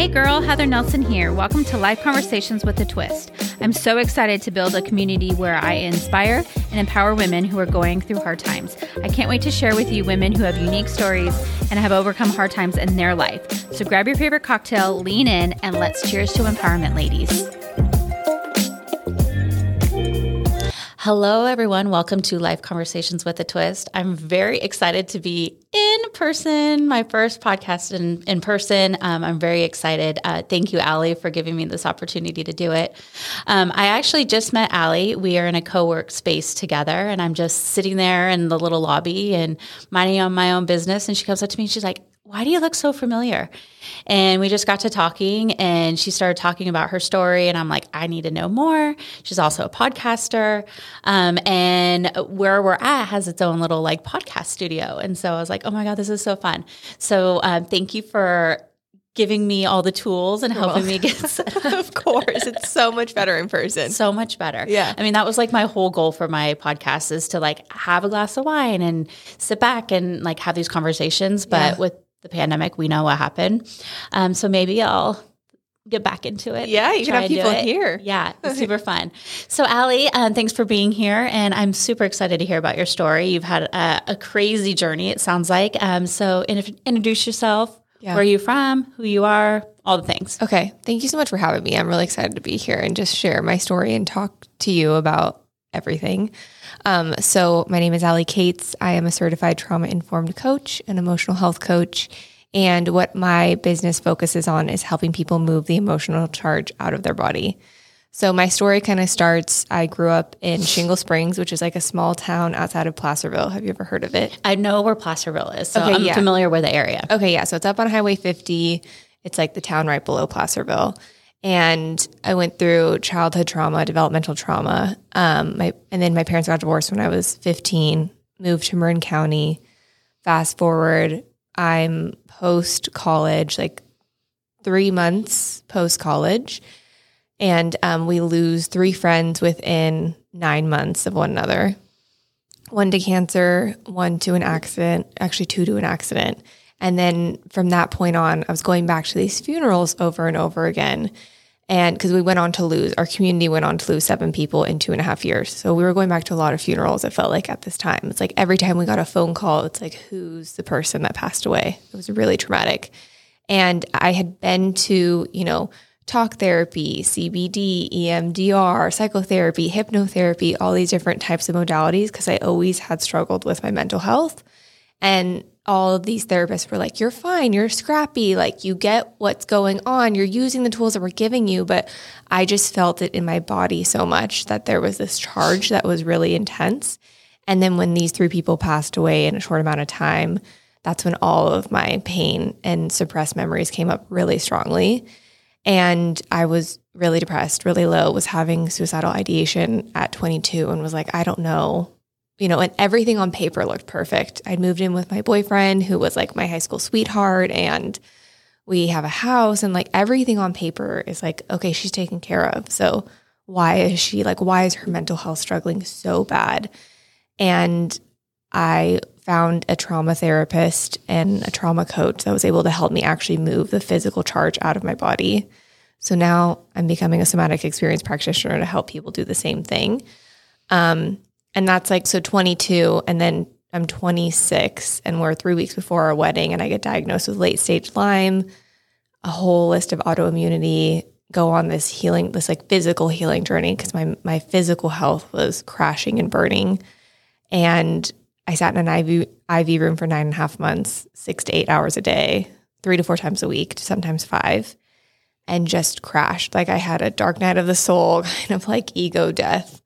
Hey girl, Heather Nelson here. Welcome to Life Conversations with a Twist. I'm so excited to build a community where I inspire and empower women who are going through hard times. I can't wait to share with you women who have unique stories and have overcome hard times in their life. So grab your favorite cocktail, lean in, and let's cheers to empowerment, ladies. Hello, everyone. Welcome to Life Conversations with a Twist. I'm very excited to be in person, my first podcast in, in person. Um, I'm very excited. Uh, thank you, Allie, for giving me this opportunity to do it. Um, I actually just met Allie. We are in a co work space together, and I'm just sitting there in the little lobby and minding on my own business. And she comes up to me and she's like, why do you look so familiar? And we just got to talking and she started talking about her story. And I'm like, I need to know more. She's also a podcaster. Um, and where we're at has its own little like podcast studio. And so I was like, oh my God, this is so fun. So um, thank you for giving me all the tools and helping me get set up. of course. It's so much better in person. So much better. Yeah. I mean, that was like my whole goal for my podcast is to like have a glass of wine and sit back and like have these conversations. But yeah. with the pandemic, we know what happened. Um, so maybe I'll get back into it. Yeah, you can have people here. Yeah, super fun. So, Allie, um, thanks for being here, and I'm super excited to hear about your story. You've had a, a crazy journey, it sounds like. Um, so, in, introduce yourself. Yeah. Where are you from? Who you are? All the things. Okay, thank you so much for having me. I'm really excited to be here and just share my story and talk to you about everything. Um, so, my name is Allie Cates. I am a certified trauma informed coach, an emotional health coach. And what my business focuses on is helping people move the emotional charge out of their body. So, my story kind of starts I grew up in Shingle Springs, which is like a small town outside of Placerville. Have you ever heard of it? I know where Placerville is. So, okay, I'm yeah. familiar with the area. Okay, yeah. So, it's up on Highway 50. It's like the town right below Placerville and I went through childhood trauma, developmental trauma. Um, my and then my parents got divorced when I was 15. Moved to Marin County. Fast forward, I'm post college, like three months post college, and um, we lose three friends within nine months of one another. One to cancer, one to an accident, actually two to an accident. And then from that point on, I was going back to these funerals over and over again. And because we went on to lose, our community went on to lose seven people in two and a half years. So we were going back to a lot of funerals, it felt like at this time. It's like every time we got a phone call, it's like, who's the person that passed away? It was really traumatic. And I had been to, you know, talk therapy, CBT, EMDR, psychotherapy, hypnotherapy, all these different types of modalities because I always had struggled with my mental health. And all of these therapists were like, You're fine, you're scrappy, like you get what's going on, you're using the tools that we're giving you. But I just felt it in my body so much that there was this charge that was really intense. And then when these three people passed away in a short amount of time, that's when all of my pain and suppressed memories came up really strongly. And I was really depressed, really low, was having suicidal ideation at 22 and was like, I don't know you know, and everything on paper looked perfect. I'd moved in with my boyfriend who was like my high school sweetheart and we have a house and like everything on paper is like, okay, she's taken care of. So why is she like, why is her mental health struggling so bad? And I found a trauma therapist and a trauma coach that was able to help me actually move the physical charge out of my body. So now I'm becoming a somatic experience practitioner to help people do the same thing. Um, and that's like, so 22, and then I'm 26, and we're three weeks before our wedding, and I get diagnosed with late stage Lyme, a whole list of autoimmunity, go on this healing, this like physical healing journey because my, my physical health was crashing and burning. And I sat in an IV, IV room for nine and a half months, six to eight hours a day, three to four times a week, sometimes five, and just crashed. Like I had a dark night of the soul, kind of like ego death.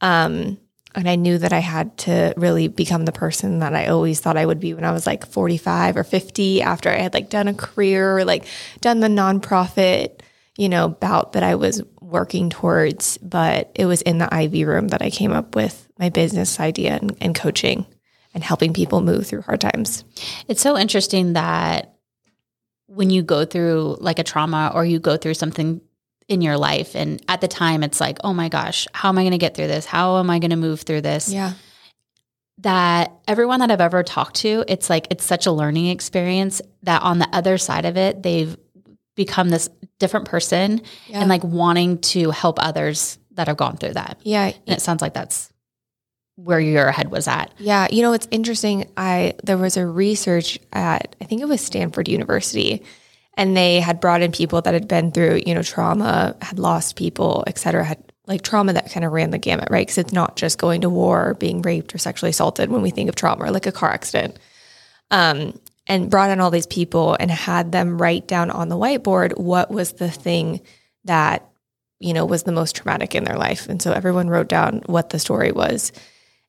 Um, and I knew that I had to really become the person that I always thought I would be when I was like 45 or 50 after I had like done a career or like done the nonprofit, you know, bout that I was working towards. But it was in the IV room that I came up with my business idea and, and coaching and helping people move through hard times. It's so interesting that when you go through like a trauma or you go through something in your life. And at the time, it's like, oh my gosh, how am I going to get through this? How am I going to move through this? Yeah. That everyone that I've ever talked to, it's like, it's such a learning experience that on the other side of it, they've become this different person Yeah. and like wanting to help others that have gone through that. Yeah. And it sounds like that's where your head was at. Yeah, you know it's interesting. I there was a research at I think it was Stanford University, and they had brought in people that had been through you know trauma, had lost people, et cetera, had like trauma that kind of ran the gamut, right? Because it's not just going to war, or being raped, or sexually assaulted when we think of trauma, or like a car accident. Um, and brought in all these people and had them write down on the whiteboard what was the thing that you know was the most traumatic in their life, and so everyone wrote down what the story was.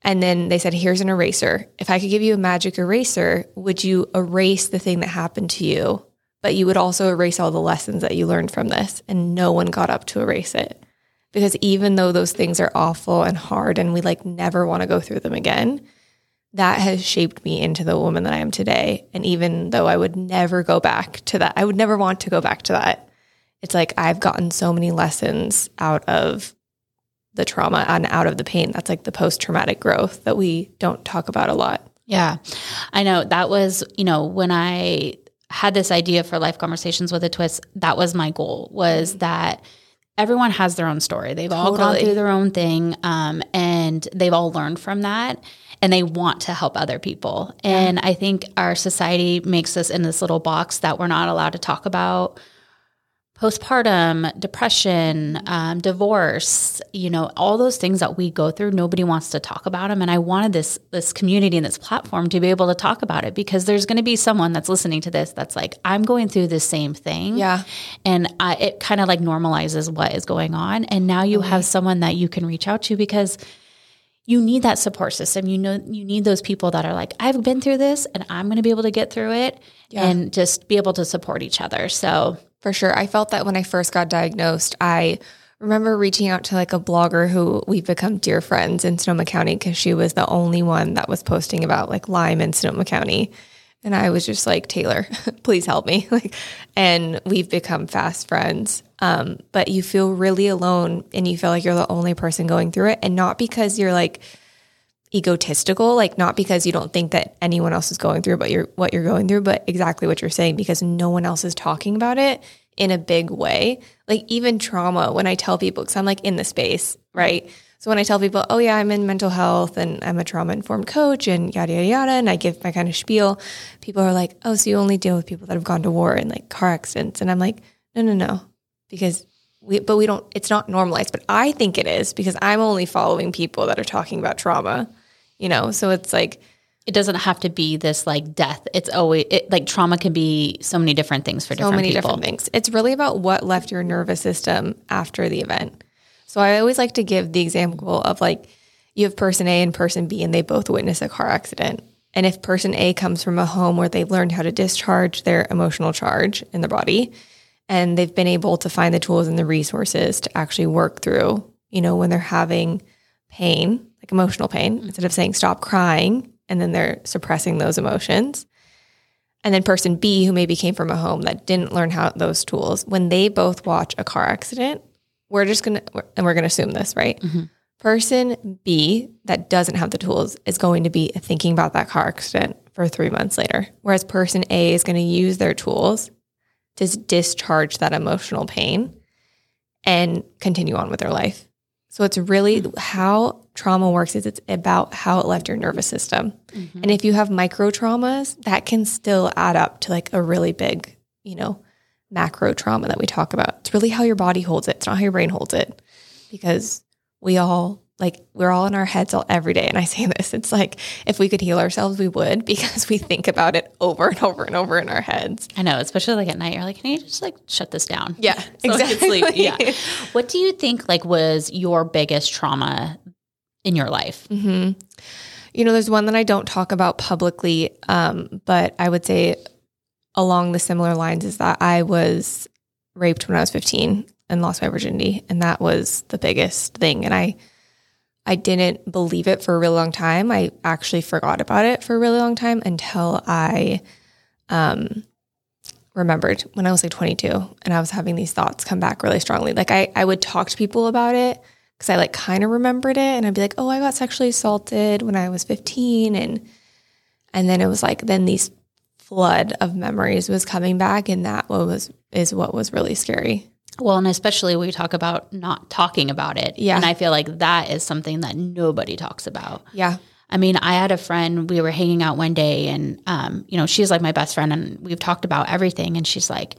And then they said, here's an eraser. If I could give you a magic eraser, would you erase the thing that happened to you? But you would also erase all the lessons that you learned from this. And no one got up to erase it. Because even though those things are awful and hard and we like never want to go through them again, that has shaped me into the woman that I am today. And even though I would never go back to that, I would never want to go back to that. It's like I've gotten so many lessons out of the trauma and out of the pain. That's like the post traumatic growth that we don't talk about a lot. Yeah. I know that was, you know, when I had this idea for life conversations with a twist, that was my goal was that everyone has their own story. They've all gone through their own thing um, and they've all learned from that and they want to help other people. And I think our society makes us in this little box that we're not allowed to talk about postpartum, depression, um, divorce, you know, all those things that we go through, nobody wants to talk about them. And I wanted this this community and this platform to be able to talk about it because there's going to be someone that's listening to this that's like, I'm going through the same thing. Yeah. And I, it kind of like normalizes what is going on. And now you have someone that you can reach out to because you need that support system. You know, you need those people that are like, I've been through this and I'm going to be able to get through it and just be able to support each other. So, For sure. I felt that when I first got diagnosed. I remember reaching out to like a blogger who we've become dear friends in Sonoma County because she was the only one that was posting about like Lyme in Sonoma County. And I was just like, Taylor, please help me. Like, and we've become fast friends. Um, but you feel really alone and you feel like you're the only person going through it. And not because you're like egotistical, like not because you don't think that anyone else is going through but you're what you're going through, but exactly what you're saying, because no one else is talking about it in a big way. Like even trauma, when I tell people, because I'm like in the space, right? So when I tell people, oh yeah, I'm in mental health and I'm a trauma informed coach and yada yada yada, and I give my kind of spiel, people are like, oh, so you only deal with people that have gone to war and like car accidents, and I'm like, no, no, no, because we, but we don't. It's not normalized, but I think it is because I'm only following people that are talking about trauma, you know. So it's like, it doesn't have to be this like death. It's always it, like trauma can be so many different things for so different many people. different things. It's really about what left your nervous system after the event. So I always like to give the example of like you have person A and person B, and they both witness a car accident. And if person A comes from a home where they've learned how to discharge their emotional charge in the body, and they've been able to find the tools and the resources to actually work through, you know, when they're having pain, like emotional pain, mm-hmm. instead of saying stop crying, and then they're suppressing those emotions. And then person B, who maybe came from a home that didn't learn how those tools, when they both watch a car accident, we're just gonna and we're gonna assume this, right? Mm-hmm. Person B that doesn't have the tools is going to be thinking about that car accident for three months later. Whereas person A is going to use their tools to discharge that emotional pain and continue on with their life. So it's really how trauma works is it's about how it left your nervous system. Mm-hmm. And if you have micro traumas, that can still add up to like a really big, you know, macro trauma that we talk about. It's really how your body holds it. It's not how your brain holds it. Because we all like we're all in our heads all every day. And I say this, it's like if we could heal ourselves, we would because we think about it over and over and over in our heads. I know, especially like at night, you're like, can you just like shut this down? Yeah, So exactly. Yeah. What do you think like was your biggest trauma in your life? You know, there's one that I don't talk about publicly, um, but I would say along the similar lines is that I was raped when I was 15 and lost my virginity, and that was the biggest thing. And I, I didn't believe it for a really long time. I actually forgot about it for a really long time until I, um, remembered when I was like 22 and I was having these thoughts come back really strongly. Like I, I would talk to people about it because I like kind of remembered it and I'd be like, oh, I got sexually assaulted when I was 15. And, and then it was like, then these flood of memories was coming back and that was, is what was really scary. Well, and especially we talk about not talking about it. Yeah. And I feel like that is something that nobody talks about. Yeah. I mean, I had a friend, we were hanging out one day and, um, you know, she's like my best friend and we've talked about everything. And she's like,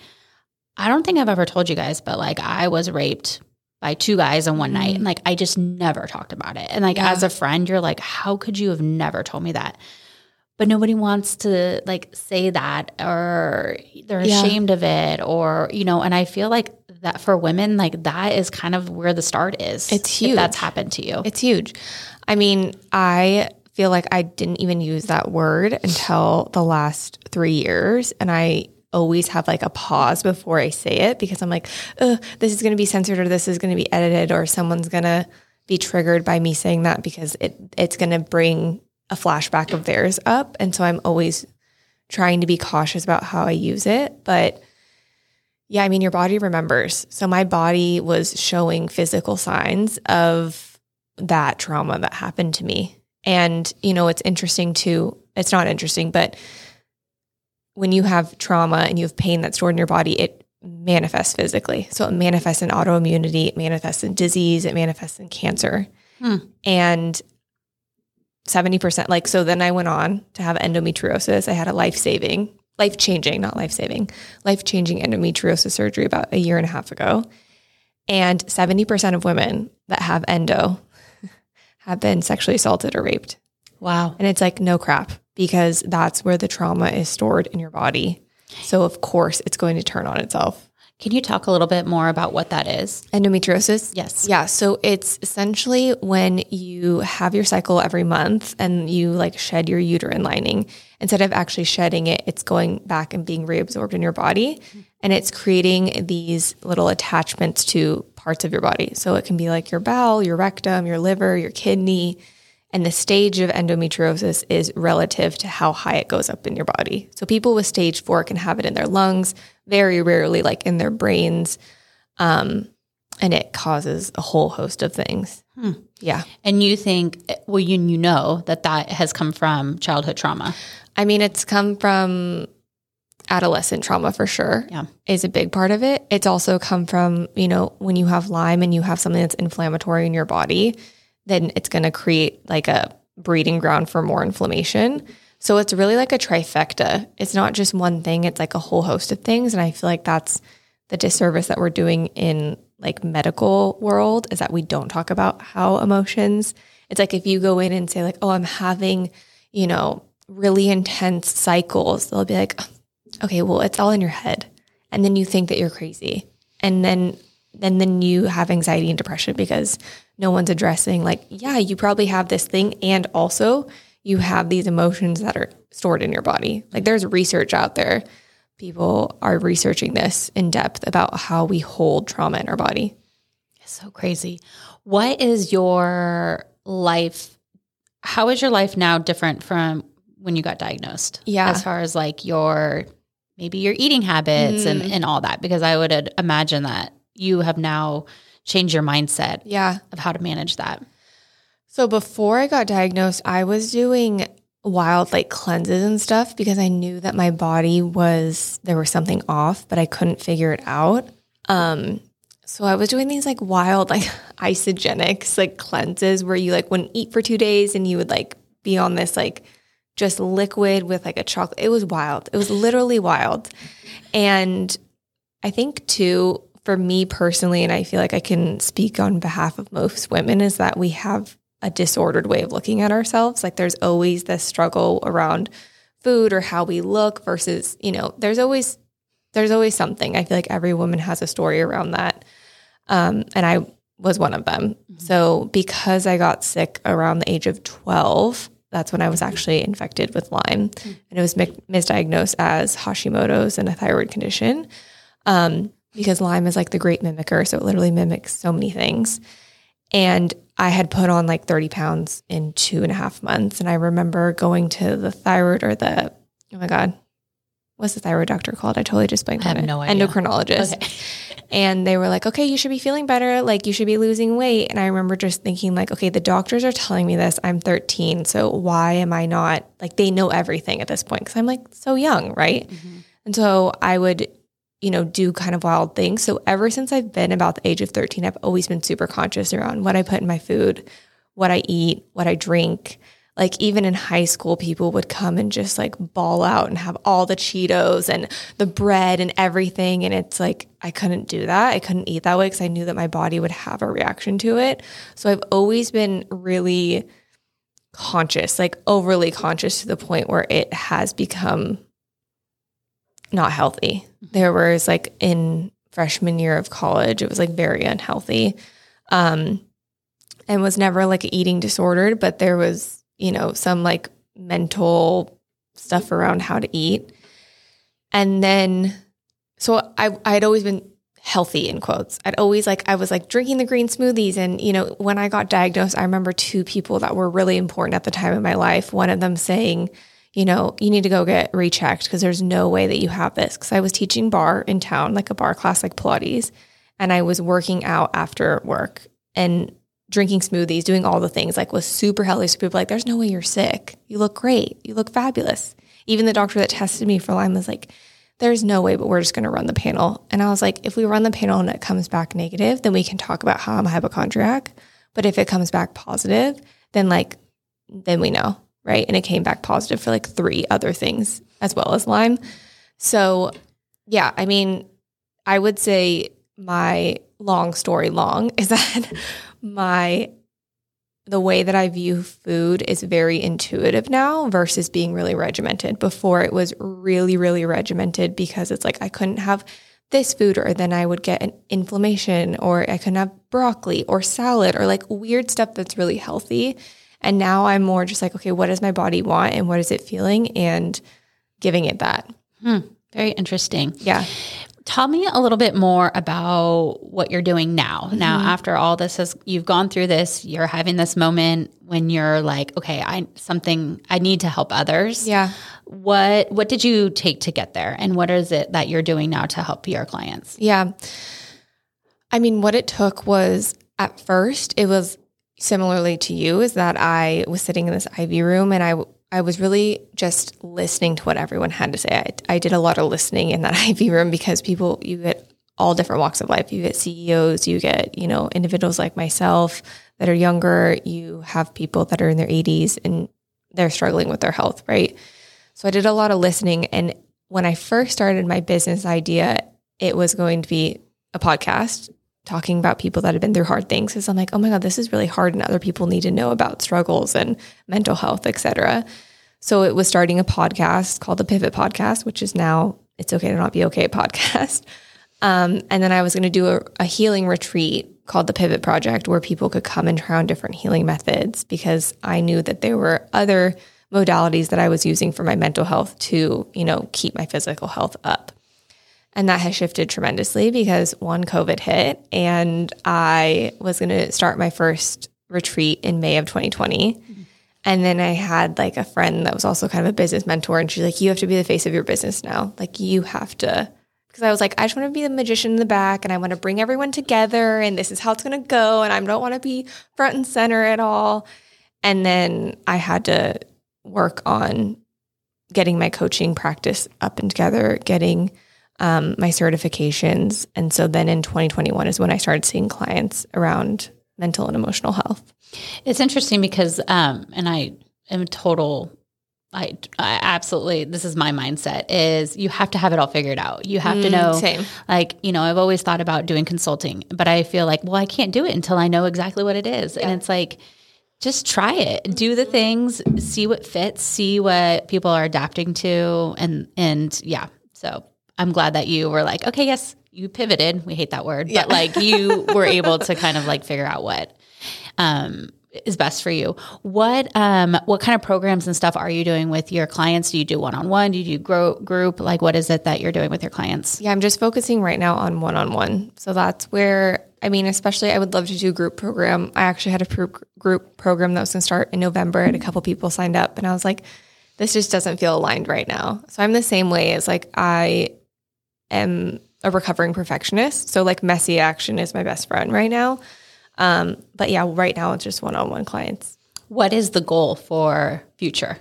I don't think I've ever told you guys, but like I was raped by two guys in one Mm-hmm. night. And like I just never talked about it. And like Yeah. as a friend, you're like, how could you have never told me that? But nobody wants to like say that or they're Yeah. ashamed of it or, you know, and I feel like that for women, like that is kind of where the start is. It's If that's happened to you. It's huge. I mean, I feel like I didn't even use that word until the last three years. And I always have like a pause before I say it because I'm like, Ugh, this is going to be censored or this is going to be edited or someone's going to be triggered by me saying that because it it's going to bring a flashback of theirs up. And so I'm always trying to be cautious about how I use it. But yeah, I mean, your body remembers. So my body was showing physical signs of that trauma that happened to me. And, you know, it's interesting to, it's not interesting, but when you have trauma and you have pain that's stored in your body, it manifests physically. So it manifests in autoimmunity, it manifests in disease, it manifests in cancer. Hmm. And 70%, like, so then I went on to have endometriosis. I had a life saving, life changing, not life saving, life changing endometriosis surgery about a year and a half ago. And 70% of women that have endo have been sexually assaulted or raped. wow. And it's like, no crap, because that's where the trauma is stored in your body. So, of course, it's going to turn on itself. Can you talk a little bit more about what that is? Endometriosis? Yes. Yeah. So, it's essentially when you have your cycle every month and you like shed your uterine lining. Instead of actually shedding it, it's going back and being reabsorbed in your body. And it's creating these little attachments to parts of your body. So, it can be like your bowel, your rectum, your liver, your kidney. And the stage of endometriosis is relative to how high it goes up in your body. So people with stage four can have it in their lungs, very rarely like in their brains. Um, and it causes a whole host of things. Yeah. And you think, well, you, you know that that has come from childhood trauma. I mean, it's come from adolescent trauma for sure. Yeah. Is a big part of it. It's also come from, you know, when you have Lyme and you have something that's inflammatory in your body, then it's going to create like a breeding ground for more inflammation. So it's really like a trifecta. It's not just one thing, it's like a whole host of things and I feel like that's the disservice that we're doing in like medical world is that we don't talk about how emotions. It's like if you go in and say like, "Oh, I'm having, you know, really intense cycles." They'll be like, "Okay, well, it's all in your head." And then you think that you're crazy. And then and then you have anxiety and depression because no one's addressing like, "Yeah, you probably have this thing and also you have these emotions that are stored in your body." Like there's research out there. People are researching this in depth about how we hold trauma in our body. It's so crazy. What is your life? How is your life now different from when you got diagnosed? Yeah. As far as like your maybe your eating habits and, mm. and all that, because I would imagine that you have now changed your mindset Yeah. of how to manage that. So before I got diagnosed, I was doing wild like cleanses and stuff because I knew that my body was there was something off, but I couldn't figure it out. Um so I was doing these like wild like Isagenix like cleanses where you like wouldn't eat for 2 days and you would like be on this like just liquid with like a chocolate. It was wild. It was literally wild. And I think too, for me personally, and I feel like I can speak on behalf of most women, is that we have a disordered way of looking at ourselves. Like there's always this struggle around food or how we look versus, you know, there's always there's always something. I feel like every woman has a story around that. Um, and I was one of them. So because I got sick around the age of 12, that's when I was actually infected with Lyme. And it was mi- misdiagnosed as Hashimoto's and a thyroid condition. Um, because Lyme is like the great mimicker. So it literally mimics so many things. And I had put on like 30 pounds in two and a half months. And I remember going to the thyroid or the, oh my God, what's the thyroid doctor called? I totally just blanked I on it. no idea. Endocrinologist. Okay. And they were like, okay, you should be feeling better. Like, you should be losing weight. And I remember just thinking, like, okay, the doctors are telling me this. I'm 13. So why am I not, like, they know everything at this point because I'm like so young, right? Mm-hmm. And so I would you know, do kind of wild things. So ever since I've been about the age of 13, I've always been super conscious around what I put in my food, what I eat, what I drink. Like even in high school, people would come and just like ball out and have all the Cheetos and the bread and everything. And it's like, I couldn't do that. I couldn't eat that way because I knew that my body would have a reaction to it. So I've always been really conscious, like overly conscious to the point where it has become not healthy. There was like in freshman year of college, it was like very unhealthy. Um, and was never like eating disordered, but there was, you know, some like mental stuff around how to eat. And then, so I, I'd always been healthy in quotes. I'd always like, I was like drinking the green smoothies. And, you know, when I got diagnosed, I remember two people that were really important at the time in my life. One of them saying, you know, you need to go get rechecked because there's no way that you have this. Because I was teaching barre in town, like a barre class, like Pilates, and I was working out after work and drinking smoothies, doing all the things, like was super healthy. So people like, there's no way you're sick. You look great. You look fabulous. Even the doctor that tested me for Lyme was like, there's no way, but we're just going to run the panel. And I was like, if we run the panel and it comes back negative, then we can talk about how I'm a hypochondriac. But if it comes back positive, then like, then we know right? And it came back positive for like three other things as well as Lyme. So, yeah, I mean, I would say my long story long is that my the way that I view food is very intuitive now versus being really regimented. Before it was really, really regimented because it's like I couldn't have this food or then I would get an inflammation or I couldn't have broccoli or salad or like weird stuff that's really healthy. And now I'm more just like, okay, what does my body want and what is it feeling and giving it that. Hmm, very interesting. Yeah. Tell me a little bit more about what you're doing now. Mm-hmm. Now, after all this has, you've gone through this, you're having this moment when you're like, okay, I something I need to help others. Yeah. What what did you take to get there, and what is it that you're doing now to help your clients? Yeah. I mean, what it took was at first it was similarly to you is that I was sitting in this IV room and I I was really just listening to what everyone had to say. I, I did a lot of listening in that IV room because people you get all different walks of life. You get CEOs, you get, you know, individuals like myself that are younger, you have people that are in their 80s and they're struggling with their health, right? So I did a lot of listening and when I first started my business idea, it was going to be a podcast talking about people that have been through hard things because I'm like, oh my God, this is really hard and other people need to know about struggles and mental health, etc. So it was starting a podcast called the Pivot Podcast, which is now It's Okay to Not Be Okay podcast. Um, and then I was going to do a, a healing retreat called the Pivot Project where people could come and try on different healing methods because I knew that there were other modalities that I was using for my mental health to, you know, keep my physical health up. And that has shifted tremendously because one, COVID hit, and I was going to start my first retreat in May of 2020. Mm-hmm. And then I had like a friend that was also kind of a business mentor, and she's like, You have to be the face of your business now. Like, you have to. Because I was like, I just want to be the magician in the back and I want to bring everyone together, and this is how it's going to go. And I don't want to be front and center at all. And then I had to work on getting my coaching practice up and together, getting um, my certifications. And so then in 2021 is when I started seeing clients around mental and emotional health. It's interesting because, um, and I am total. I, I absolutely this is my mindset is you have to have it all figured out. You have mm, to know same. like, you know, I've always thought about doing consulting, but I feel like, well, I can't do it until I know exactly what it is. Yeah. And it's like just try it. Do the things, see what fits, see what people are adapting to and and yeah. So I'm glad that you were like, okay, yes, you pivoted. We hate that word, yeah. but like you were able to kind of like figure out what um, is best for you. What um, what kind of programs and stuff are you doing with your clients? Do you do one on one? Do you do grow, group? Like, what is it that you're doing with your clients? Yeah, I'm just focusing right now on one on one. So that's where I mean, especially I would love to do a group program. I actually had a pro- group program that was going to start in November, and a couple people signed up, and I was like, this just doesn't feel aligned right now. So I'm the same way as like I am a recovering perfectionist. So like messy action is my best friend right now. Um, but yeah, right now it's just one on one clients. What is the goal for future?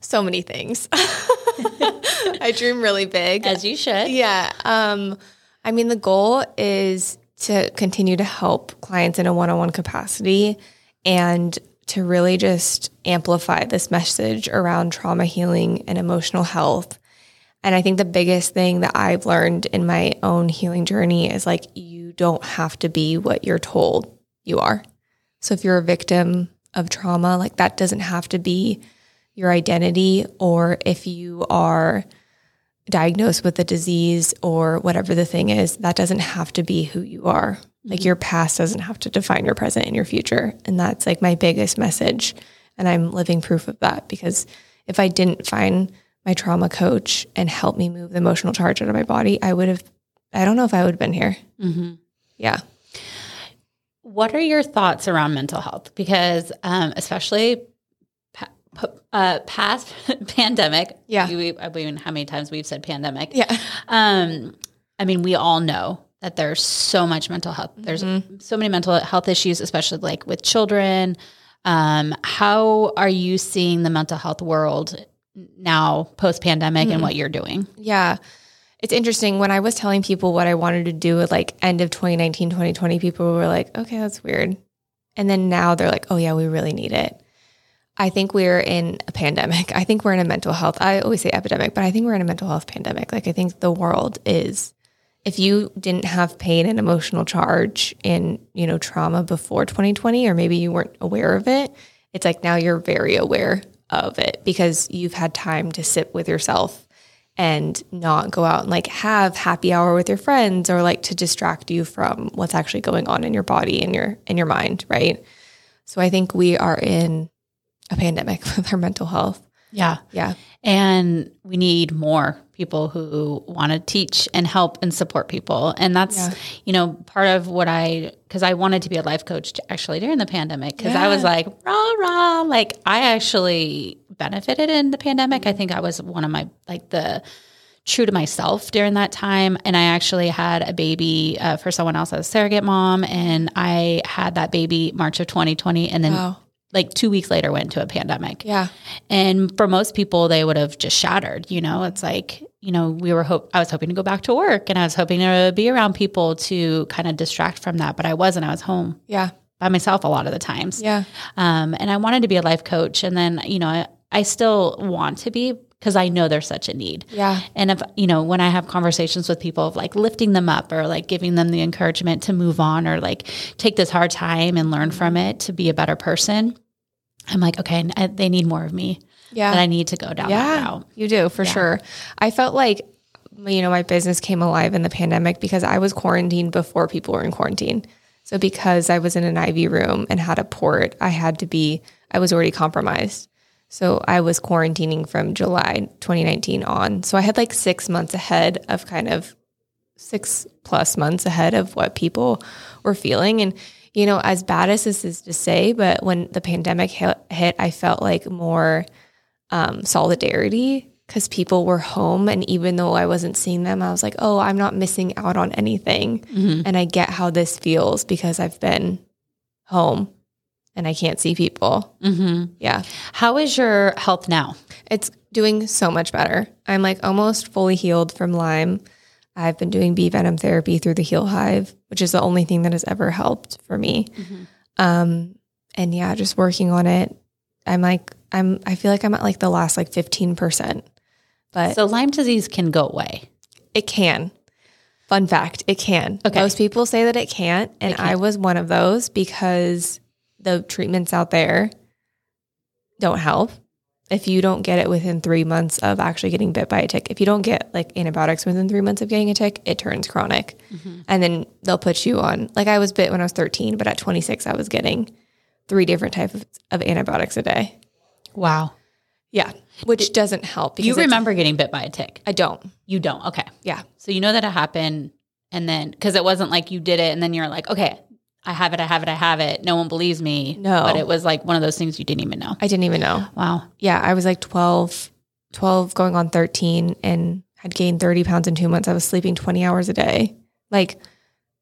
So many things. I dream really big. As you should. Yeah. Um, I mean, the goal is to continue to help clients in a one on one capacity and to really just amplify this message around trauma healing and emotional health. And I think the biggest thing that I've learned in my own healing journey is like, you don't have to be what you're told you are. So if you're a victim of trauma, like that doesn't have to be your identity. Or if you are diagnosed with a disease or whatever the thing is, that doesn't have to be who you are. Like mm-hmm. your past doesn't have to define your present and your future. And that's like my biggest message. And I'm living proof of that because if I didn't find my trauma coach and help me move the emotional charge out of my body, I would have, I don't know if I would have been here. Mm-hmm. Yeah. What are your thoughts around mental health? Because, um, especially uh, past pandemic, Yeah. we, I mean, how many times we've said pandemic? Yeah. Um, I mean, we all know that there's so much mental health. There's so many mental health issues, especially like with children. Um, how are you seeing the mental health world now, post pandemic, and mm-hmm. what you're doing? Yeah. It's interesting. When I was telling people what I wanted to do at like end of 2019, 2020, people were like, okay, that's weird. And then now they're like, oh, yeah, we really need it. I think we're in a pandemic. I think we're in a mental health. I always say epidemic, but I think we're in a mental health pandemic. Like, I think the world is, if you didn't have pain and emotional charge in, you know, trauma before 2020, or maybe you weren't aware of it, it's like now you're very aware of it because you've had time to sit with yourself and not go out and like have happy hour with your friends or like to distract you from what's actually going on in your body and your in your mind, right? So I think we are in a pandemic with our mental health. Yeah. Yeah. And we need more people who want to teach and help and support people. And that's, Yeah. you know, part of what I, because I wanted to be a life coach actually during the pandemic, because I was like, rah, rah. Like, I actually benefited in the pandemic. I think I was one of my, like, the, true to myself during that time. And I actually had a baby uh, for someone else as a surrogate mom. And I had that baby March of 2020. And then Wow. like two weeks later went into a pandemic. Yeah. And for most people, they would have just shattered. You know, it's like you know we were hope I was hoping to go back to work, and I was hoping to be around people to kind of distract from that, but I wasn't. I was home Yeah. by myself a lot of the times. Yeah. Um, and I wanted to be a life coach, and then you know I, I still want to be because I know there's such a need. Yeah. And if, you know, when I have conversations with people of like lifting them up or like giving them the encouragement to move on or like take this hard time and learn from it to be a better person, I'm like, okay, I- they need more of me. Yeah. That I need to go down that Yeah, route. you do for sure. I felt like, you know, my business came alive in the pandemic because I was quarantined before people were in quarantine. So because I was in an IV room and had a port, I had to be, I was already compromised. So I was quarantining from July 2019 on. So I had like six months ahead of kind of six plus months ahead of what people were feeling. And, you know, as bad as this is to say, but when the pandemic hit I felt like more um, solidarity because people were home. And even though I wasn't seeing them, I was like, oh, I'm not missing out on anything. And I get how this feels because I've been home and I can't see people. Mm-hmm. Yeah. How is your health now? It's doing so much better. I'm like almost fully healed from Lyme. I've been doing bee venom therapy through the Heal Hive, which is the only thing that has ever helped for me. Um, and yeah, just working on it. I'm like, I'm, I feel like I'm at like the last like 15%, but So Lyme disease can go away. it can. Fun fact, it can. Okay. Most people say that it can't. And I was one of those because the treatments out there don't help. If you don't get it within three months of actually getting bit by a tick, if you don't get like antibiotics within three months of getting a tick, it turns chronic. Mm-hmm. And then they'll put you on, like I was bit when I was 13, but at 26, I was getting three different types of, of antibiotics a day. Wow. Yeah. Which doesn't help. You remember getting bit by a tick? I don't. You don't. Okay. Yeah. So you know that it happened. And then, because it wasn't like you did it and then you're like, okay, I have it, I have it, I have it. No one believes me. No. But it was like one of those things you didn't even know. I didn't even know. Wow. yeah, I was like 12, 12 going on 13 and had gained 30 pounds in two months. I was sleeping 20 hours a day. Like,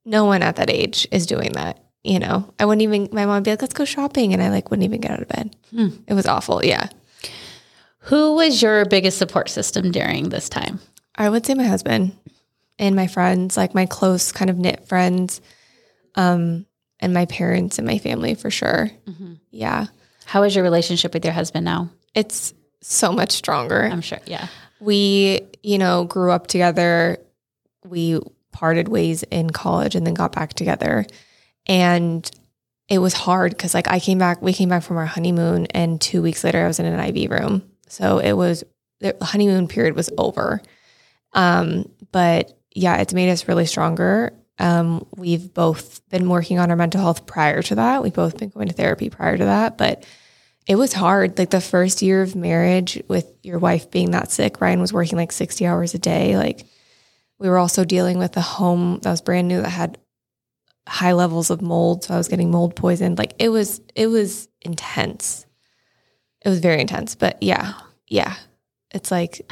no one at that age is doing that. You know, I wouldn't even, my mom would be like, let's go shopping. And I like wouldn't even get out of bed. Hmm. It was awful. Yeah. Who was your biggest support system during this time? I would say my husband and my friends, like my close kind of knit friends, um, and my parents and my family for sure. Yeah. How is your relationship with your husband now? It's so much stronger. I'm sure. Yeah. we, you know, grew up together. We parted ways in college and then got back together. And it was hard because, like, I came back, we came back from our honeymoon, and two weeks later, I was in an IV room. So it was, the honeymoon period was over. Um, but yeah, it's made us really stronger. Um, we've both been working on our mental health prior to that. We've both been going to therapy prior to that. But it was hard. Like the first year of marriage with your wife being that sick, Ryan was working like 60 hours a day. Like we were also dealing with a home that was brand new that had high levels of mold. So I was getting mold poisoned. Like it was, it was intense. It was very intense. But yeah, yeah. It's like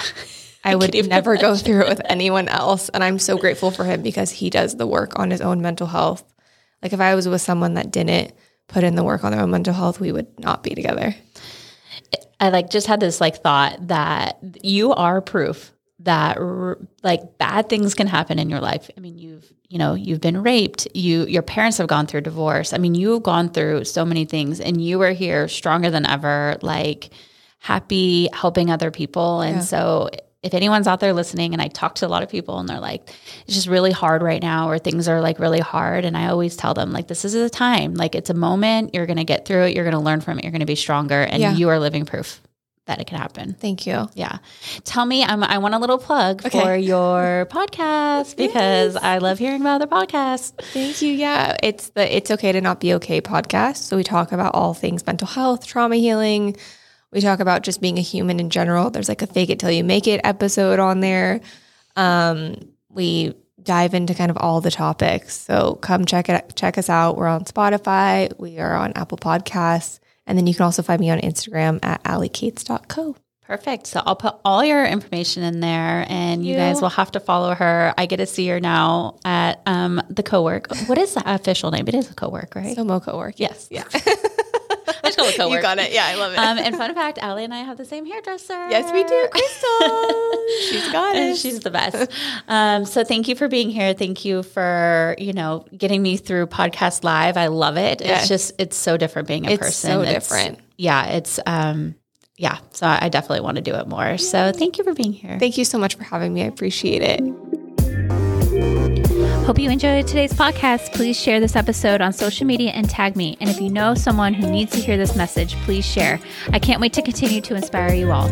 I would never go through it with anyone else. And I'm so grateful for him because he does the work on his own mental health. Like if I was with someone that didn't put in the work on their own mental health, we would not be together. I like just had this like thought that you are proof that like bad things can happen in your life. I mean, you've you know you've been raped. You your parents have gone through divorce. I mean, you've gone through so many things, and you are here stronger than ever. Like happy helping other people, and Yeah. so. If anyone's out there listening, and I talk to a lot of people, and they're like, "It's just really hard right now," or things are like really hard, and I always tell them, like, "This is a time, like it's a moment. You're gonna get through it. You're gonna learn from it. You're gonna be stronger, and Yeah. you are living proof that it can happen." Thank you. Yeah. Tell me, I'm, I want a little plug Okay. for your podcast because I love hearing about other podcasts. Thank you. Yeah, it's the It's Okay to Not Be Okay podcast. So we talk about all things mental health, trauma healing. We talk about just being a human in general. There's like a fake it till you make it episode on there. Um, we dive into kind of all the topics. So come check it check us out. We're on Spotify, we are on Apple Podcasts, and then you can also find me on Instagram at alleycates.co. Perfect. So I'll put all your information in there and you, you. guys will have to follow her. I get to see her now at um, the co-work. What is the official name? It is a co-work, right? So Moco work. yes. Yeah. I just co-work. You got it. Yeah, I love it. Um, and fun fact, Allie and I have the same hairdresser. yes, we do. Crystal. She's got And it. she's the best. Um, so thank you for being here. Thank you for you know getting me through podcast live. I love it. Yeah. It's just it's so different being a It's person. so different. Yeah, it's um, yeah. So I definitely want to do it more. So thank you for being here. Thank you so much for having me. I appreciate it. Hope you enjoyed today's podcast. Please share this episode on social media and tag me. And if you know someone who needs to hear this message, please share. I can't wait to continue to inspire you all.